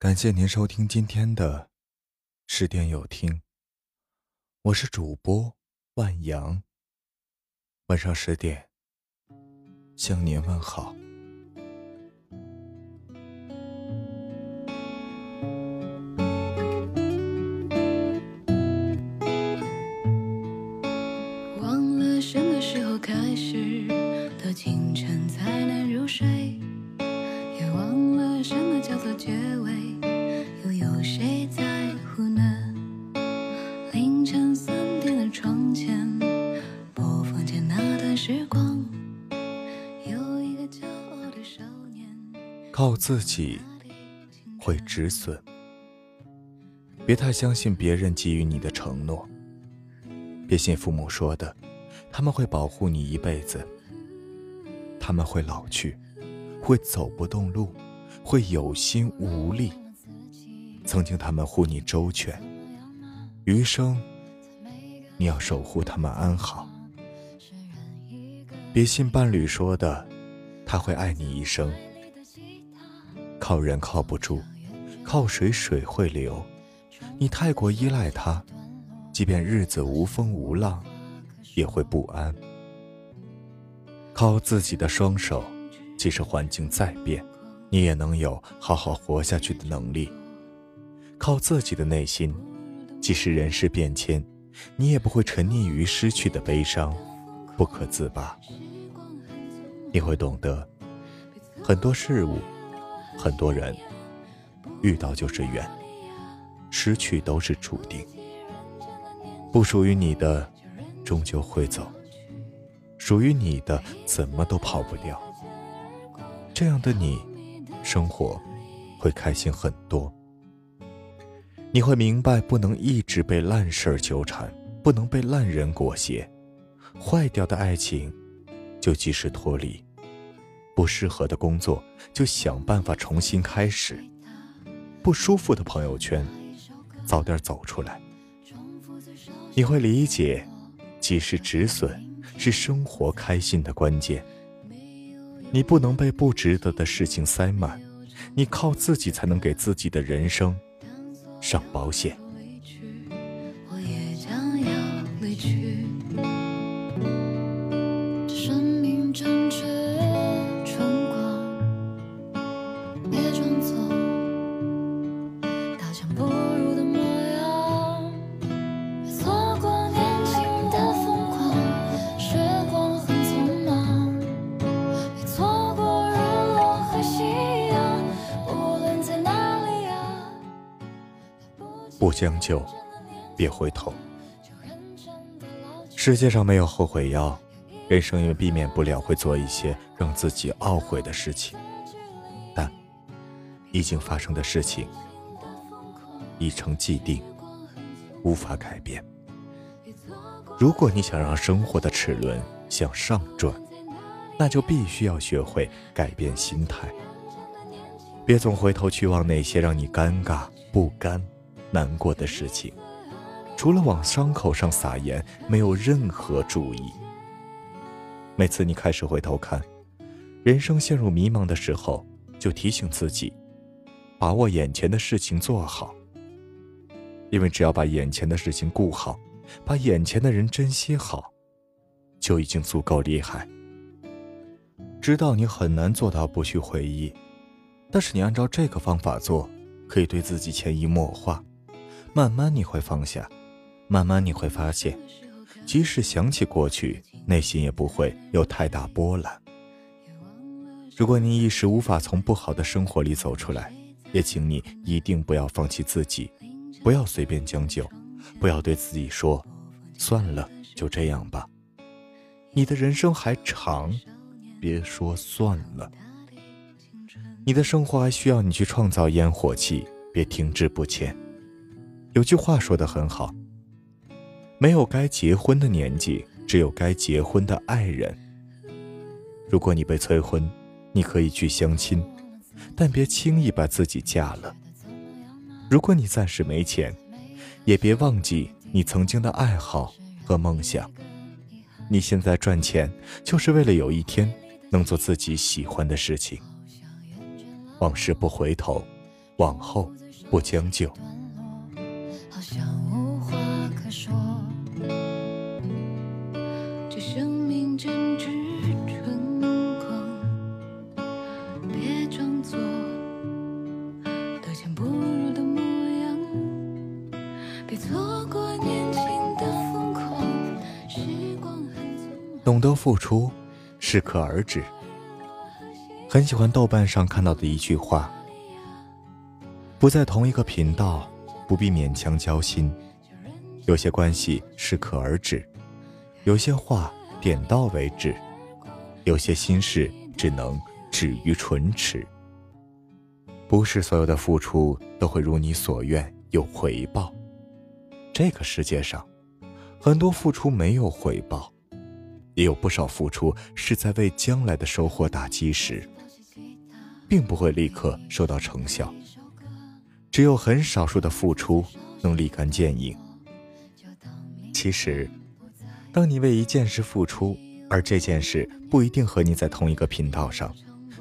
感谢您收听今天的十点有听。我是主播万阳。晚上十点向您问好。靠自己会止损，别太相信别人给予你的承诺，别信父母说的，他们会保护你一辈子。他们会老去，会走不动路，会有心无力。曾经他们护你周全，余生你要守护他们安好。别信伴侣说的，他会爱你一生。靠人靠不住，靠水水会流。你太过依赖他，即便日子无风无浪，也会不安。靠自己的双手，即使环境再变，你也能有好好活下去的能力。靠自己的内心，即使人事变迁，你也不会沉溺于失去的悲伤，不可自拔。你会懂得，很多事物，很多人，遇到就是缘，失去都是注定。不属于你的，终究会走。属于你的，怎么都跑不掉。这样的你，生活会开心很多。你会明白，不能一直被烂事儿纠缠，不能被烂人裹挟。坏掉的爱情，就及时脱离；不适合的工作，就想办法重新开始；不舒服的朋友圈，早点走出来。你会理解，及时止损。是生活开心的关键。你不能被不值得的事情塞满，你靠自己才能给自己的人生上保险。将就，别回头。世界上没有后悔药，人生也避免不了会做一些让自己懊悔的事情，但已经发生的事情已成既定，无法改变。如果你想让生活的齿轮向上转，那就必须要学会改变心态。别总回头去望那些让你尴尬、不甘、难过的事情，除了往伤口上撒盐，没有任何注意。每次你开始回头看，人生陷入迷茫的时候，就提醒自己，把握眼前的事情做好。因为只要把眼前的事情顾好，把眼前的人珍惜好，就已经足够厉害。知道你很难做到不去回忆，但是你按照这个方法做，可以对自己潜移默化，慢慢你会放下，慢慢你会发现，即使想起过去，内心也不会有太大波澜。如果你一时无法从不好的生活里走出来，也请你一定不要放弃自己，不要随便将就，不要对自己说：“算了，就这样吧。”你的人生还长，别说算了。你的生活还需要你去创造烟火气，别停滞不前。有句话说得很好：“没有该结婚的年纪，只有该结婚的爱人。”如果你被催婚，你可以去相亲，但别轻易把自己嫁了。如果你暂时没钱，也别忘记你曾经的爱好和梦想。你现在赚钱，就是为了有一天能做自己喜欢的事情。往事不回头，往后不将就。别错过年轻的疯狂。时光很匆忙，懂得付出，适可而止。很喜欢豆瓣上看到的一句话：不在同一个频道，不必勉强交心。有些关系适可而止，有些话点到为止，有些心事只能止于唇齿。不是所有的付出都会如你所愿有回报。这个世界上，很多付出没有回报，也有不少付出是在为将来的收获打基石。并不会立刻收到成效，只有很少数的付出能立竿见影。其实，当你为一件事付出，而这件事不一定和你在同一个频道上，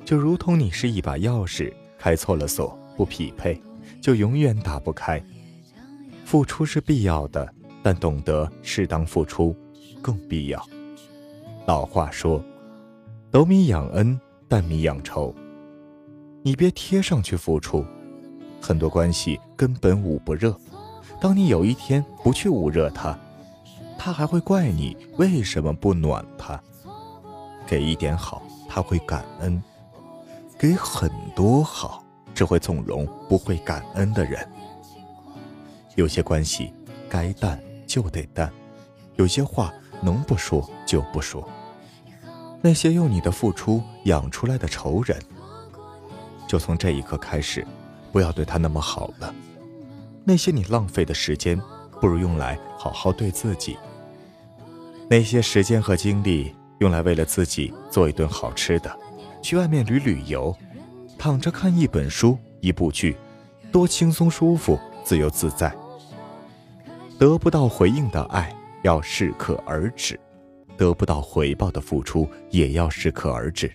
就如同你是一把钥匙，开错了锁不匹配，就永远打不开。付出是必要的，但懂得适当付出更必要。老话说：“斗米养恩，担米养仇。”你别贴上去付出，很多关系根本捂不热。当你有一天不去捂热它，他还会怪你为什么不暖他。给一点好，他会感恩；给很多好，只会纵容不会感恩的人。有些关系该淡就得淡，有些话能不说就不说。那些用你的付出养出来的仇人。就从这一刻开始，不要对他那么好了。那些你浪费的时间，不如用来好好对自己。那些时间和精力用来为了自己做一顿好吃的，去外面旅旅游，躺着看一本书、一部剧，多轻松舒服、自由自在。得不到回应的爱要适可而止，得不到回报的付出也要适可而止。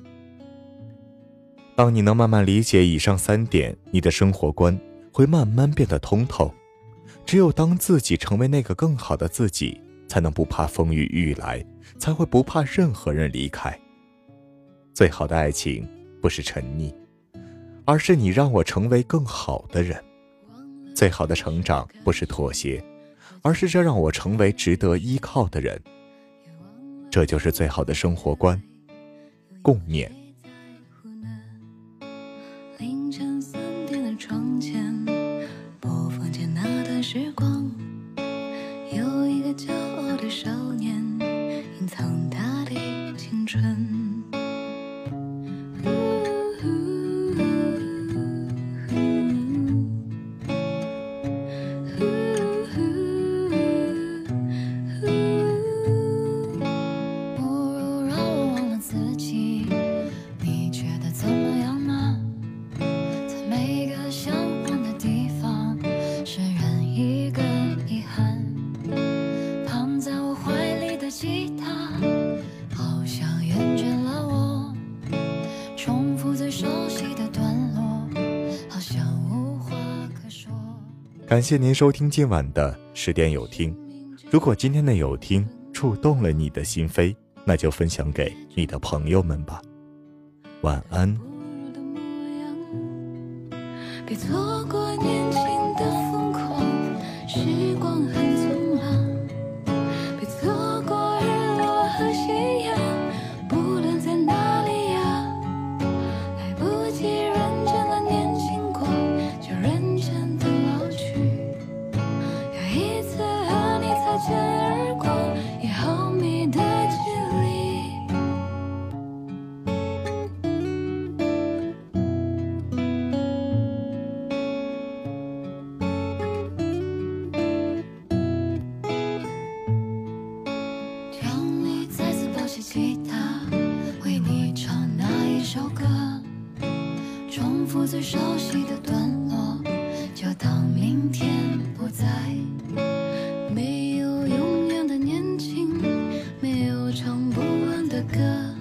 当你能慢慢理解以上三点，你的生活观会慢慢变得通透。只有当自己成为那个更好的自己，才能不怕风雨欲来，才会不怕任何人离开。最好的爱情不是沉溺，而是你让我成为更好的人。最好的成长不是妥协，而是这让我成为值得依靠的人。这就是最好的生活观。共勉。感谢您收听今晚的十点有听。如果今天的有听触动了你的心扉，那就分享给你的朋友们吧。晚安。别错过年最熟悉的段落，就当明天不在。没有永远的年轻，没有唱不完的歌。